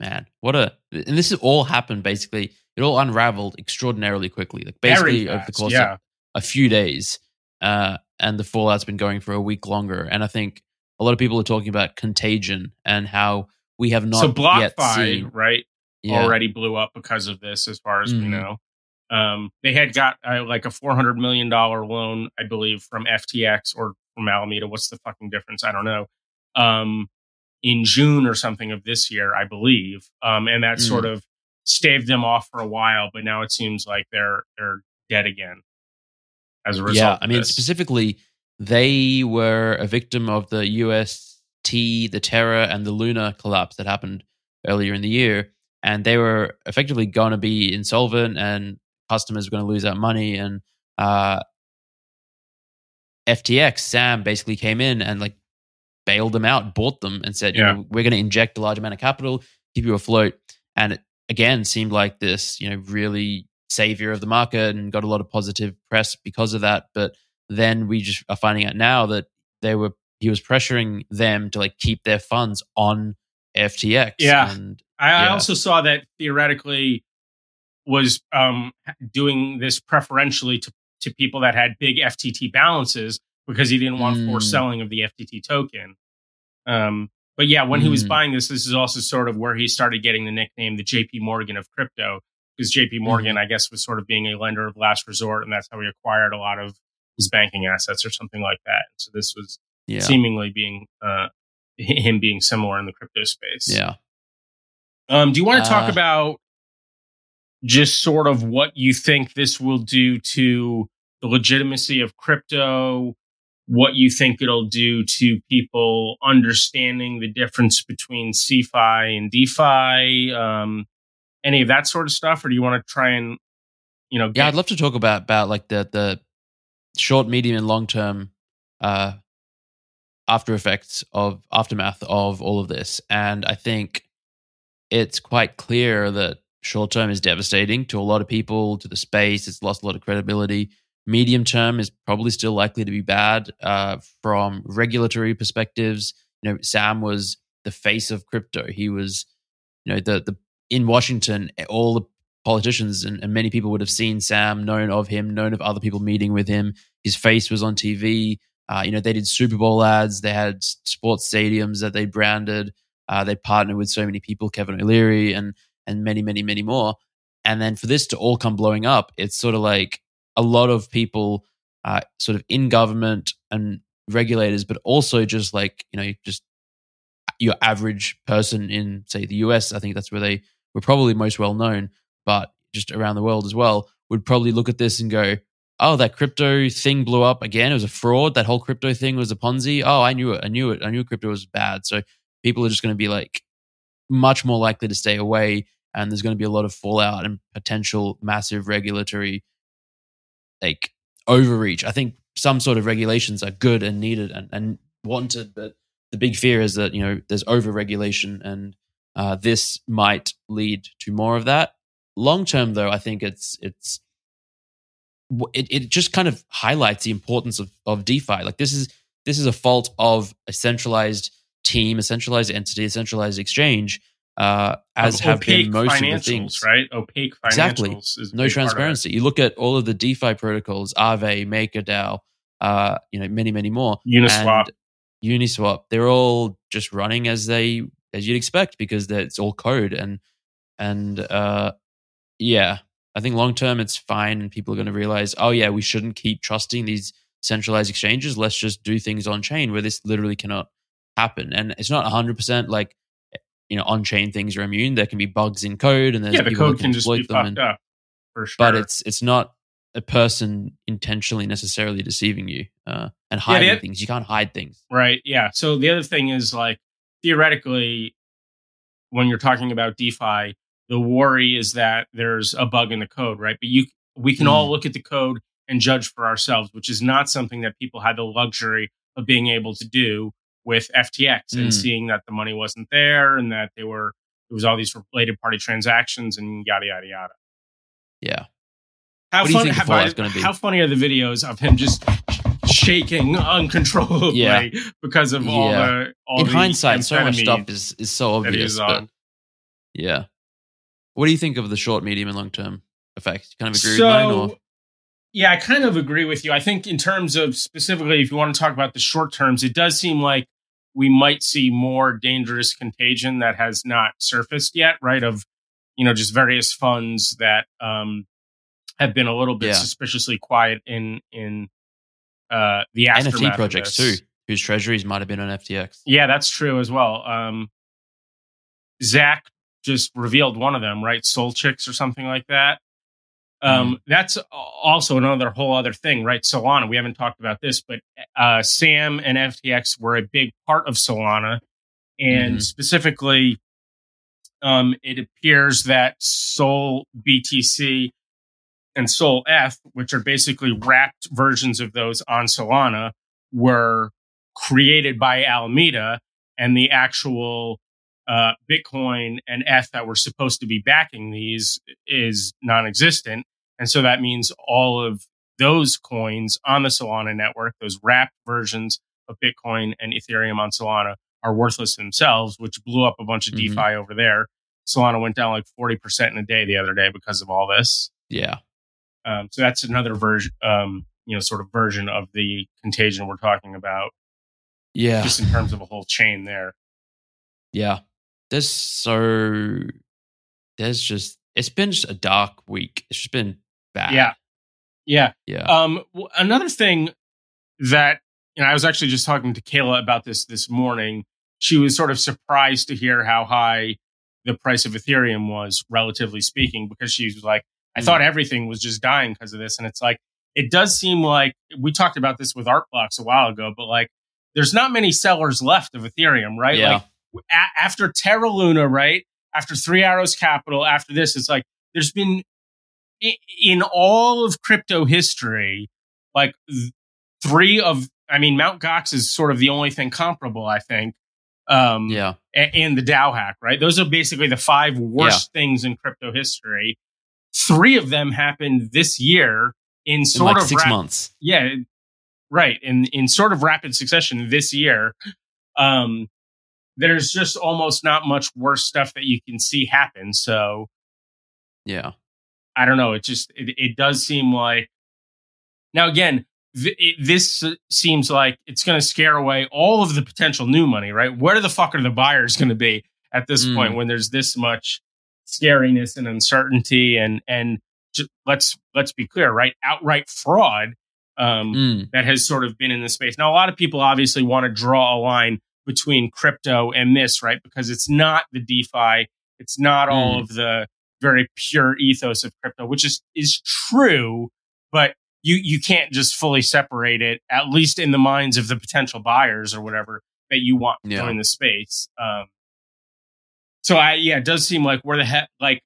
Man, what a and this has all happened basically. It all unraveled extraordinarily quickly. Like basically over the course yeah of a few days. Uh and the fallout's been going for a week longer. And I think a lot of people are talking about contagion and how we have not so yet BlockFi, seen right yeah, already blew up because of this, as far as we Mhm. know. Um, they had got uh, like a four hundred million dollar loan, I believe, from FTX or from Alameda. What's the fucking difference? I don't know. Um, in June or something of this year, I believe, um, and that Mm. sort of staved them off for a while. But now it seems like they're they're dead again as a result. Yeah, I mean this. specifically they were a victim of the UST, the Terra and the Luna collapse that happened earlier in the year and they were effectively going to be insolvent and customers were going to lose out money and uh FTX Sam basically came in and like bailed them out, bought them and said, you know, we're going to inject a large amount of capital, keep you afloat and it again seemed like this, you know, really savior of the market and got a lot of positive press because of that. But then we just are finding out now that they were he was pressuring them to like keep their funds on FTX. Yeah. And I, I also saw that theoretically was um, doing this preferentially to, to people that had big FTT balances because he didn't want Mm. forced selling of the FTT token. Um, but yeah, when he was Mm. buying this, this is also sort of where he started getting the nickname the JP Morgan of crypto because JP Morgan, I guess, was sort of being a lender of last resort, and that's how he acquired a lot of his banking assets or something like that. So this was yeah. seemingly being uh, him being similar in the crypto space. yeah. Um, do you want to talk Uh, about just sort of what you think this will do to the legitimacy of crypto? What you think it'll do to people understanding the difference between CeFi and DeFi? Um, any of that sort of stuff, or do you want to try and you know? Yeah, I'd love to talk about about like the the short, medium, and long term uh, after effects of aftermath of all of this, and I think it's quite clear that short term is devastating to a lot of people, to the space. It's lost a lot of credibility. Medium term is probably still likely to be bad uh, from regulatory perspectives. you know, Sam was the face of crypto. He was, you know, the the in Washington, all the politicians and, and many people would have seen Sam, known of him, known of other people meeting with him. His face was on TV. Uh, you know, they did Super Bowl ads. They had sports stadiums that they branded. Uh, they partnered with so many people, Kevin O'Leary and and many, many, many more. And then for this to all come blowing up, it's sort of like a lot of people, uh, sort of in government and regulators, but also just like you know, just your average person in say the US. I think that's where they were probably most well known, but just around the world as well would probably look at this and go, "Oh, that crypto thing blew up again. It was a fraud. That whole crypto thing was a Ponzi. Oh, I knew it. I knew it. I knew crypto was bad." So people are just going to be like much more likely to stay away and there's going to be a lot of fallout and potential massive regulatory like overreach. I think some sort of regulations are good and needed and, and wanted, but the big fear is that you know there's overregulation and uh, this might lead to more of that. Long term, though, I think it's it's it, it just kind of highlights the importance of of DeFi. Like this is this is a fault of a centralized team, a centralized entity, a centralized exchange uh, as have been most of the things. Right, opaque financials. Exactly. no transparency. You look at all of the DeFi protocols, Aave, MakerDAO, uh, you know, many, many more. Uniswap. Uniswap. They're all just running as they as you'd expect because it's all code and and uh, yeah, I think long term it's fine and people are going to realize, oh yeah, we shouldn't keep trusting these centralized exchanges. Let's just do things on chain where this literally cannot happen. And it's not 100% like you know on-chain things are immune. There can be bugs in code, and there's yeah, the people code can, can just exploit be them. fucked And, up for sure. but it's it's not a person intentionally necessarily deceiving you uh, and hiding the- things. You can't hide things. Right. Yeah. So the other thing is like theoretically, when you're talking about DeFi, the worry is that there's a bug in the code, right? But you, we can Mm. all look at the code and judge for ourselves, which is not something that people had the luxury of being able to do with FTX and Mm. seeing that the money wasn't there and that they were it was all these related party transactions and yada yada yada. Yeah, How think how, how funny are the videos of him just shaking uncontrollably Yeah. because of all Yeah. the all in the hindsight, so much stuff is is so obvious. But yeah, what do you think of the short, medium, and long term effects? You kind of agree so, with mine, or yeah, I kind of agree with you. I think in terms of specifically, if you want to talk about the short terms, it does seem like we might see more dangerous contagion that has not surfaced yet, right? Of you know, just various funds that um, have been a little bit Yeah. suspiciously quiet in in uh, the aftermath NFT projects too, whose treasuries might have been on FTX. Yeah, that's true as well. Um, Zach just revealed one of them, right? Soul Chicks or something like that. Um, That's also another whole other thing, right? Solana. We haven't talked about this, but uh, Sam and FTX were a big part of Solana, and Mhm. specifically, um, it appears that Sol BTC and Sol ETH, which are basically wrapped versions of those on Solana, were created by Alameda, and the actual uh, Bitcoin and ETH that were supposed to be backing these is non-existent, and so that means all of those coins on the Solana network, those wrapped versions of Bitcoin and Ethereum on Solana, are worthless themselves, which blew up a bunch of Mhm. DeFi over there. Solana went down like forty percent in a day the other day because of all this. Yeah, Um, so that's another version, um, you know, sort of version of the contagion we're talking about, yeah, just in terms of a whole chain there. yeah. There's so there's just it's been just a dark week. It's just been bad. Yeah. Yeah. yeah. Um, another thing that you know, I was actually just talking to Kayla about this this morning. She was sort of surprised to hear how high the price of Ethereum was, relatively speaking, because she was like, "I Mm. thought everything was just dying because of this." And it's like, it does seem like we talked about this with Art Blocks a while ago, but like, there's not many sellers left of Ethereum, right? Yeah. Like a- after Terra Luna, right? After Three Arrows Capital, after this, it's like there's been in all of crypto history, like three of, I mean, Mount Gox is sort of the only thing comparable, I think. Um, yeah. and the DAO hack, right? Those are basically the five worst things in crypto history. Three of them happened this year in In sort like of six rap- months. yeah, right. In in sort of rapid succession this year. Um, there's just almost not much worse stuff that you can see happen. So Yeah. I don't know. It just it, it does seem like now again. th- it, this seems like it's going to scare away all of the potential new money, right? Where the fuck are the buyers going to be at this Mm. point when there's this much scariness and uncertainty and and just, let's let's be clear, right? Outright fraud um, Mm. that has sort of been in the space. Now, a lot of people obviously want to draw a line between crypto and this, right? Because it's not the DeFi, it's not all Mm. of the very pure ethos of crypto, which is is true, but you you can't just fully separate it, at least in the minds of the potential buyers or whatever that you want to Yeah. join the space. Um, so I yeah, it does seem like where the heck like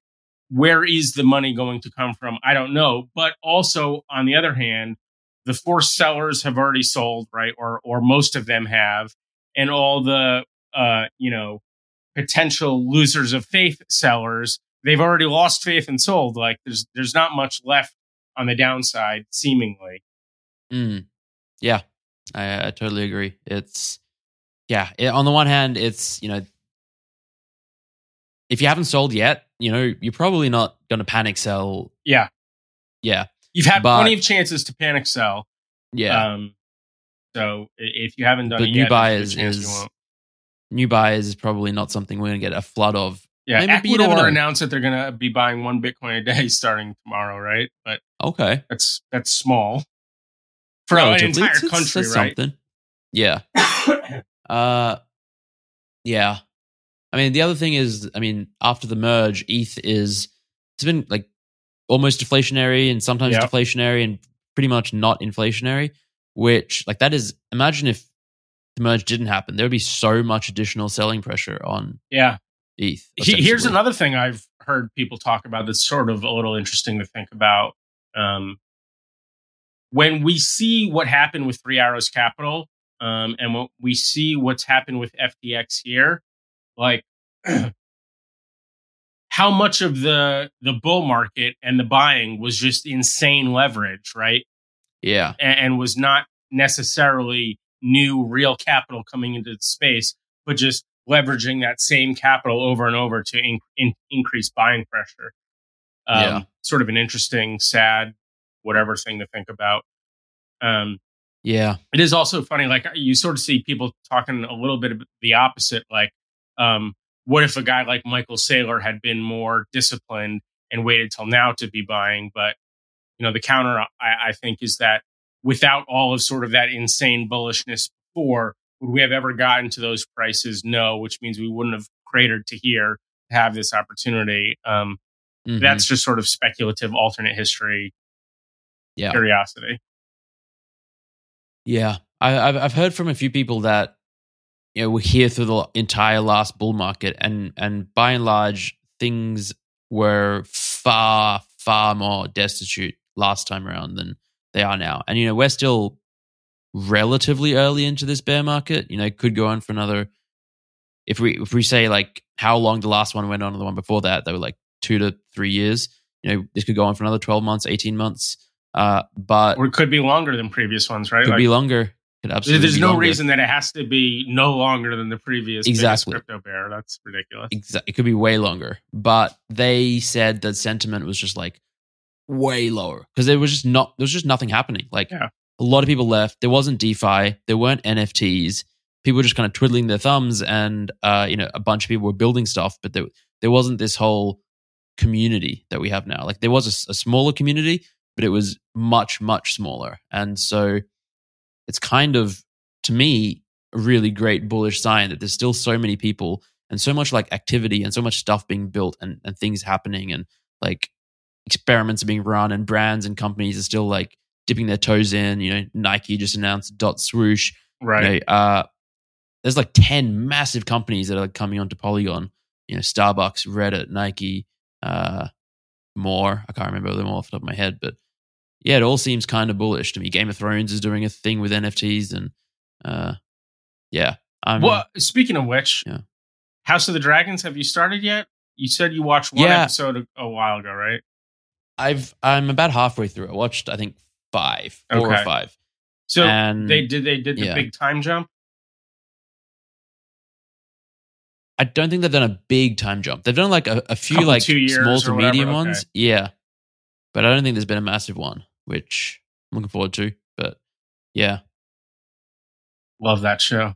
where is the money going to come from? I don't know. But also on the other hand, the forced sellers have already sold, right? Or or most of them have, and all the uh, you know, potential losers of faith sellers, they've already lost faith and sold. Like there's there's not much left on the downside, seemingly. Mm. Yeah, I, I totally agree. It's yeah. It, on the one hand, it's you know, if you haven't sold yet, you know, you're probably not going to panic sell. Yeah. Yeah, You've had But- plenty of chances to panic sell. yeah. Um so if you haven't done But it new yet, buyers good chance you is- New buyers is probably not something we're going to get a flood of. Yeah, Maybe Ecuador announced that they're going to be buying one Bitcoin a day starting tomorrow, right? But Okay, that's that's small for an entire it's- country, it's right? Something. Yeah. Uh, yeah. I mean, the other thing is, I mean, after the merge, ETH is it's been like almost deflationary and sometimes Yep. deflationary and pretty much not inflationary. Which, like, that is imagine if the merge didn't happen, there would be so much additional selling pressure on yeah. ETH. He- Here's another thing I've heard people talk about that's sort of a little interesting to think about. Um, when we see what happened with Three Arrows Capital, um, and when we see what's happened with FTX here, like how much of the the bull market and the buying was just insane leverage, right? Yeah. and, and was not necessarily new real capital coming into the space, but just leveraging that same capital over and over to in, in, increase buying pressure. Um, Yeah. Sort of an interesting, sad, whatever thing to think about. Um, Yeah. it is also funny, like you sort of see people talking a little bit of the opposite. Like, um, what if a guy like Michael Saylor had been more disciplined and waited till now to be buying? But you know, the counter I, I think is that without all of sort of that insane bullishness before, would we have ever gotten to those prices? No, which means we wouldn't have cratered to here to have this opportunity. Um, Mhm. That's just sort of speculative alternate history Yeah. curiosity. Yeah, I, I've I've heard from a few people that you know we're here through the entire last bull market, and and by and large things were far far more destitute last time around than they are now, and you know we're still relatively early into this bear market. You know, could go on for another. If we if we say like how long the last one went on and the one before that, they were like two to three years. You know, this could go on for another twelve months, eighteen months. Uh, but Or it could be longer than previous ones, right? could Like, be longer. Could absolutely there's no longer. reason that it has to be no longer than the previous Exactly. crypto bear. That's ridiculous. Exa- it could be way longer. But they said that sentiment was just like way lower because there was just not there was just nothing happening. Like Yeah. A lot of people left. There wasn't DeFi. There weren't NFTs. People were just kind of twiddling their thumbs, and uh, you know, a bunch of people were building stuff, but there there wasn't this whole community that we have now. Like there was a smaller community, but it was much much smaller, and so it's kind of to me a really great bullish sign that there's still so many people and so much like activity and so much stuff being built and, and things happening and like experiments are being run and brands and companies are still like dipping their toes in. You know, Nike just announced dot swoosh. Right. You know, uh, there's like 10 massive companies that are coming onto Polygon. You know, Starbucks, Reddit, Nike, uh, more. I can't remember them all off the top of my head, but yeah, it all seems kind of bullish to me. Game of Thrones is doing a thing with NFTs, and uh, yeah, I'm well, speaking of which, Yeah. House of the Dragons, have you started yet? You said you watched one Yeah. episode a, a while ago, right? I've I'm about halfway through. I watched I think five, four Okay. or five. So and they did they did the yeah. big time jump. I don't think they've done a big time jump. They've done like a, a few Couple like small to medium okay. ones. Yeah. But I don't think there's been a massive one, which I'm looking forward to. But yeah. Love that show.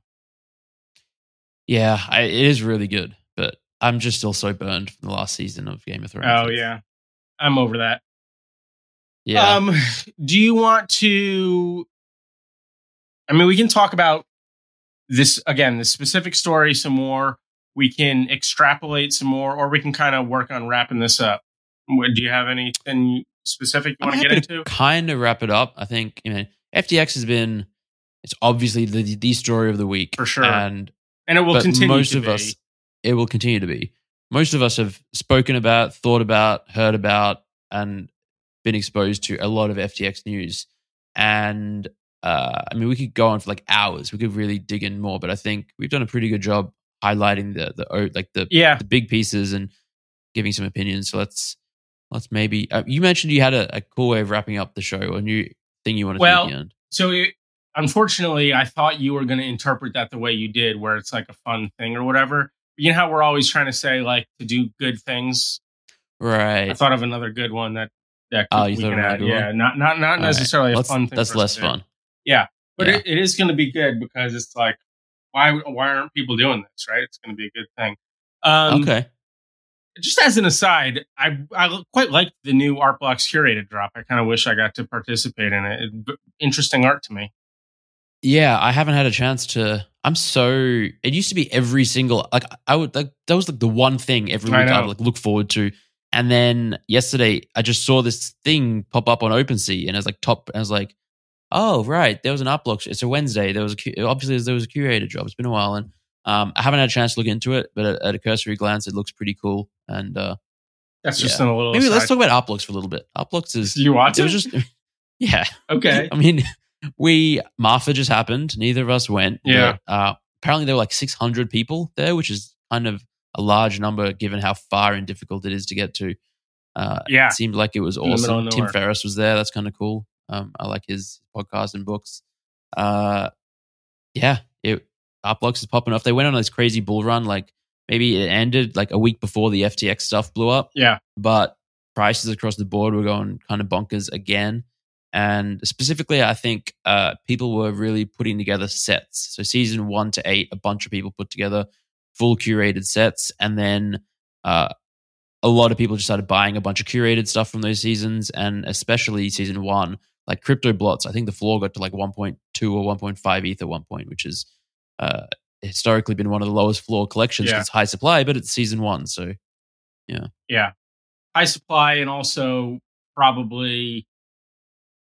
Yeah, I, it is really good. But I'm just still so burned from the last season of Game of Thrones. Oh yeah, I'm over that. Yeah. Um, do you want to? I mean, we can talk about this again, the specific story some more. We can extrapolate some more, or we can kind of work on wrapping this up. Do you have anything specific you want to get into? kind of wrap it up. I think you know FTX has been it's obviously the the story of the week For sure. and And it will continue. most of be. us it will continue to be. Most of us have spoken about, thought about, heard about, and been exposed to a lot of FTX news. And uh, I mean, we could go on for like hours. We could really dig in more, but I think we've done a pretty good job highlighting the the like the Yeah, the big pieces and giving some opinions. So let's let's maybe uh, you mentioned you had a, a cool way of wrapping up the show, a new thing you Well, to do at the end. So it, unfortunately, I thought you were going to interpret that the way you did, where it's like a fun thing or whatever. You know how we're always trying to say like to do good things. Right? I thought of another good one that that Oh, you we can add. Yeah, one? not not not All right. necessarily a Let's- fun thing. That's less fun. but Yeah. it, it is going to be good because it's like why why aren't people doing this? Right? It's going to be a good thing. Um, okay. Just as an aside, I I quite like the new Art Blocks curated drop. I kind of wish I got to participate in it. it. Interesting art to me. Yeah, I haven't had a chance to. I'm so. It used to be every single like I would like that was like the one thing every week I know. would like look forward to. And then yesterday I just saw this thing pop up on OpenSea and it was like top. I was like, oh right, there was an art. It's a Wednesday. There was a obviously there was a curated job. It's been a while and um, I haven't had a chance to look into it, but at, a cursory glance, it looks pretty cool. And uh, That's just a little. maybe let's talk about art for a little bit. Art is You want it to? was just yeah. okay. I mean, we Marfa just happened. Neither of us went. Yeah. but, uh, apparently, there were like 600 people there, which is kind of a large number given how far and difficult it is to get to. Uh, Yeah. it seemed like it was awesome. Tim. Ferriss was there. That's kind of cool. Um, I like his podcast and books. Uh, yeah, it Art Blocks is popping off. They went on this crazy bull run. Like maybe it ended like a week before the FTX stuff blew up Yeah. but prices across the board were going kind of bonkers again. And specifically, I think uh, people were really putting together sets. So season one to eight, a bunch of people put together full curated sets, and then uh, a lot of people just started buying a bunch of curated stuff from those seasons, and especially season one, like Cryptoblots. I think the floor got to like 1.2 or 1.5 ETH at one point, which is uh, historically been one of the lowest floor collections. Yeah. It's high supply, but it's season one, so Yeah. Yeah, high supply and also probably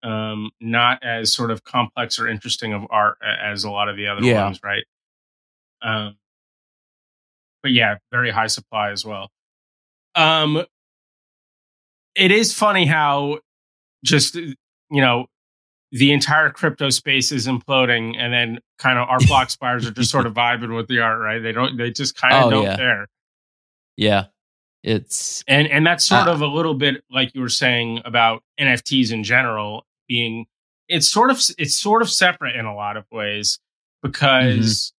um, not as sort of complex or interesting of art as a lot of the other Yeah. ones, right? Um, but yeah, very high supply as well. Um, it is funny how just you know the entire crypto space is imploding, and then kind of art Blocks buyers are just sort of vibing with the art, right? They don't, they just kind of Oh, don't yeah. care. yeah, it's and and that's sort Ah. of a little bit like you were saying about NFTs in general being it's sort of it's sort of separate in a lot of ways because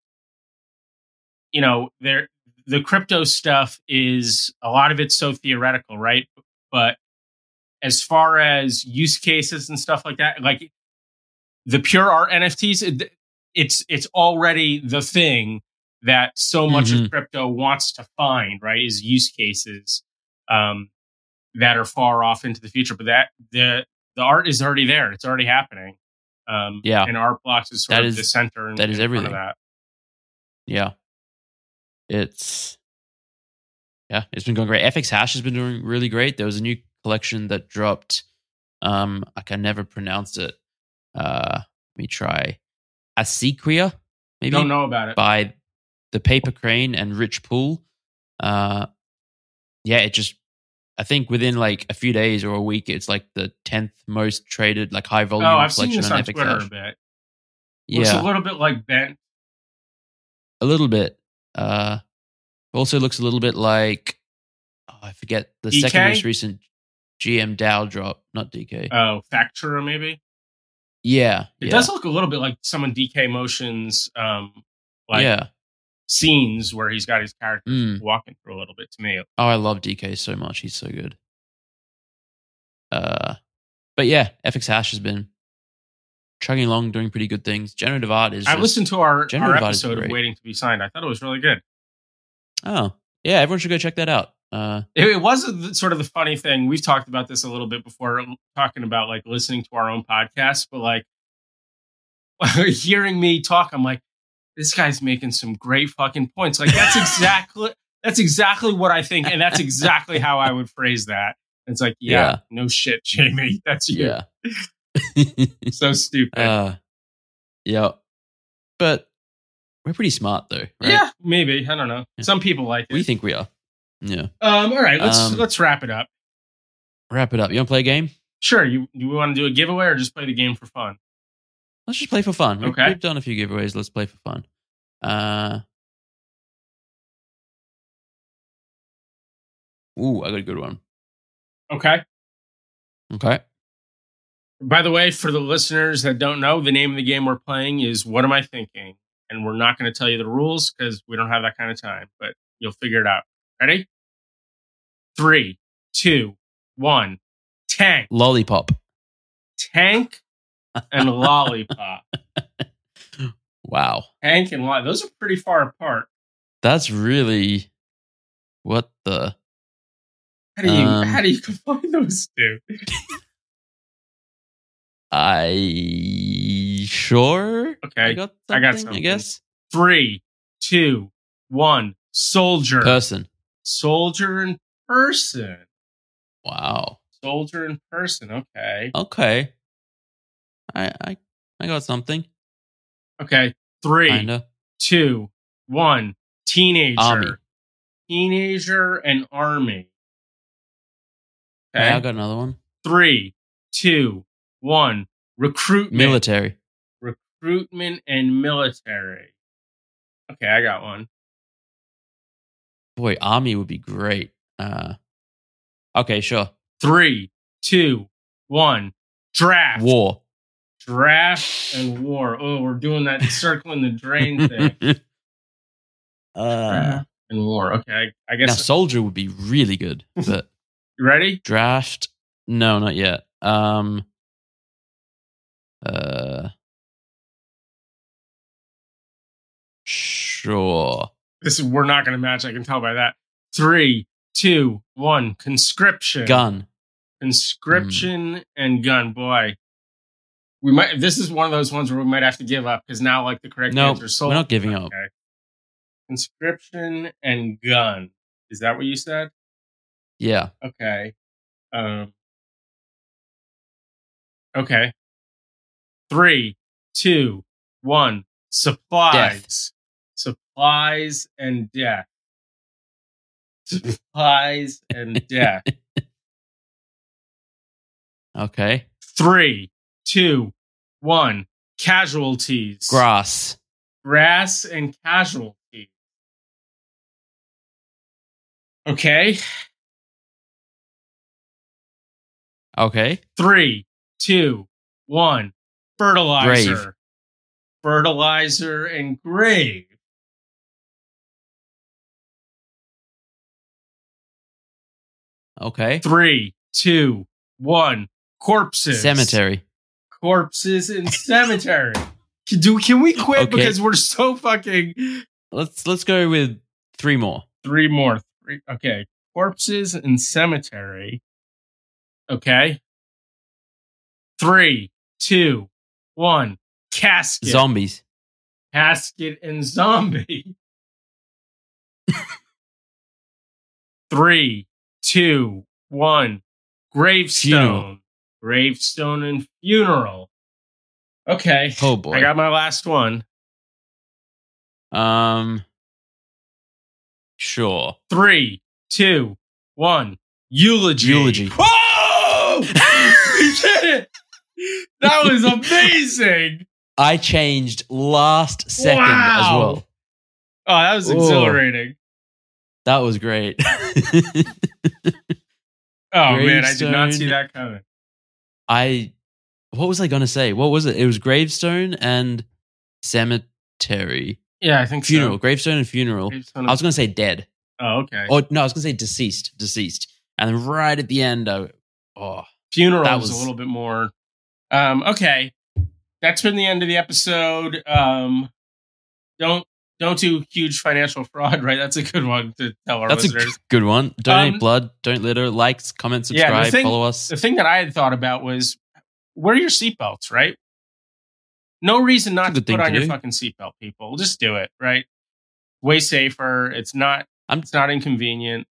you know there the crypto stuff is a lot of it's so theoretical right? But as far as use cases and stuff like that like the pure art NFTs it, it's it's already the thing that so much of crypto wants to find right is use cases um, that are far off into the future. But that the the art is already there. It's already happening. Um, Yeah. and art blocks is sort That of is- the center and, that is in front of everything. that. Yeah, it's yeah, it's been going great. fxhash has been doing really great. There was a new collection that dropped. Um, I can never pronounce it. Uh, let me try. Asequia, maybe don't know about it by the Paper Crane and Rich Pool. Uh, yeah, it just I think within like a few days or a week, it's like the tenth most traded, like high oh volume i've seen collection this on on FX twitter Hash. a bit looks Yeah, a little bit like bent a little bit. Uh, also looks a little bit like oh, I forget the second most recent gmDAO drop, not DK. oh factura maybe yeah, it yeah, does look a little bit like some of dk motions um like yeah, scenes where he's got his character Mm. walking through a little bit to me. Oh, I love DK so much. He's so good. Uh, but yeah, fxhash has been chugging along, doing pretty good things. Generative art is. I just- listened to our, our generative art is episode of. Waiting to Be Signed. I thought it was really good. Oh, yeah. Everyone should go check that out. Uh, It, it was a- sort of the funny thing. We've talked about this a little bit before, talking about like listening to our own podcast, but like hearing me talk, I'm like, this guy's making some great fucking points. Like that's exactly that's exactly what I think, and that's exactly how I would phrase that. It's like, yeah, Yeah. no shit, Jamie, that's you. yeah. So stupid. uh, yeah. But we're pretty smart though, right? Yeah, maybe. I don't know. Yeah. Some people like it. We think we are. Yeah. um, all right, let's Um, let's wrap it up. Wrap it up. You want to play a game? Sure. You do we want to do a giveaway or just play the game for fun? Let's just play for fun. We've, Okay. we've done a few giveaways. Let's play for fun. Uh, ooh, I got a good one. Okay. Okay. By the way, for the listeners that don't know, the name of the game we're playing is What Am I Thinking? And we're not going to tell you the rules because we don't have that kind of time, but you'll figure it out. Ready? Three, two, one. Tank, Lollipop. tank, and lollipop. Wow. Tank and lollipop. Those are pretty far apart. That's really what the. How do you Um, how do you combine those two? I sure. Okay. I got I something, got I guess. Three, two, one. Soldier. Person. Soldier in person. Wow. Soldier in person. Okay. Okay. I I I got something. Okay. Three, Kinda. two, one. Teenager. Army. Teenager and army. Okay. I got another one. Three, two, one. Recruitment. Military. Recruitment and military. Okay, I got one. Boy, army would be great. Uh, okay, sure. Three, two, one. Draft. War. Draft and war. Oh, we're doing that circling the drain thing. uh, Draft and war. Okay, I, I now, guess. soldier would be really good, but ready? draft, no, not yet. Um, uh, sure. This is we're not going to match. I can tell by that. Three, two, one. Conscription. Gun. Conscription and gun. Boy, we might. This is one of those ones where we might have to give up because now, like the correct No, answer, is we're not giving up. Conscription and gun. Is that what you said? Yeah. Okay. Um. Okay. Three, two, one. Supplies. Supplies and death. Supplies and death. Okay. Three, two, one. Casualties. Grass. Grass and casualties. Okay. Okay. Three, two, one. Fertilizer. Grave. Fertilizer and grave. Okay. Three, two, one. Corpses. Cemetery. Corpses in cemetery. Do, can we quit Okay. because we're so fucking. Let's let's go with three more. Three more. Three. Okay. Corpses in cemetery. Okay. Three, two, one. Casket. Zombies. Casket and zombie. Three, two, one. Gravestone. Funeral. Gravestone and funeral. Okay. Oh boy. I got my last one. um. Sure. Three, two, one. Eulogy. Eulogy. Oh! we did it! That was amazing. I changed last second as well. Oh, that was Oh. exhilarating. That was great. Oh man, I did not see that coming. I what was I gonna say? What was it? It was gravestone and cemetery. Yeah, I think Funeral, So. gravestone and funeral. Gravestone I was going to say dead. oh, okay. Or no, I was going to say deceased, deceased. And then right at the end, I, oh, Funeral that was, was- a little bit more. Um, okay, that's been the end of the episode. Um, don't don't do huge financial fraud, right? That's a good one to tell our that's a good one. Donate Um, blood, don't litter, likes, comment, Yeah, subscribe, thing- follow us. the thing that I had thought about was wear your seatbelts, right? No reason not to put on to your do. fucking seatbelt, people. Just do it, right? Way safer. It's not. I'm- it's not inconvenient.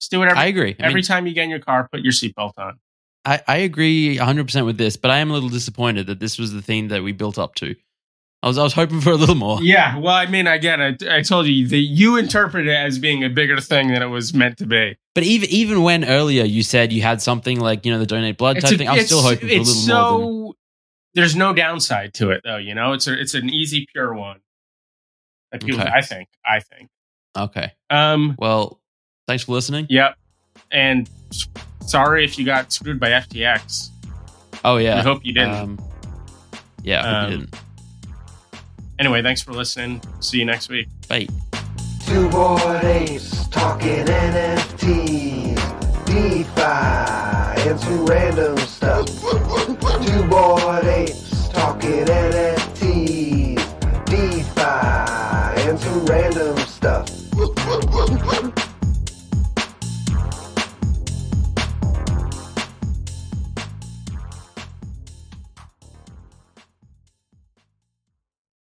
Just do it every, I agree. I, every mean, time you get in your car. Put your seatbelt on. I, I agree 100% with this, but I am a little disappointed that this was the theme that we built up to. I was I was hoping for a little more. Yeah. Well, I mean, again, I, I told you that you interpret it as being a bigger thing than it was meant to be. But even even when earlier you said you had something like, you know, the donate blood type a- thing, I was still hoping for a little more. Than, so there's no downside to it, though. You know, it's a it's an easy, pure one. That people, Okay. I think, I think. okay. Um. Well, thanks for listening. Yep. And sorry if you got screwed by FTX. Oh yeah. I hope you didn't. Um, yeah, I um, didn't. Anyway, thanks for listening. See you next week. Bye. Two bored apes talking NFTs, DeFi, and some random stuff. Two bored apes talking NFTs, DeFi, and some random stuff.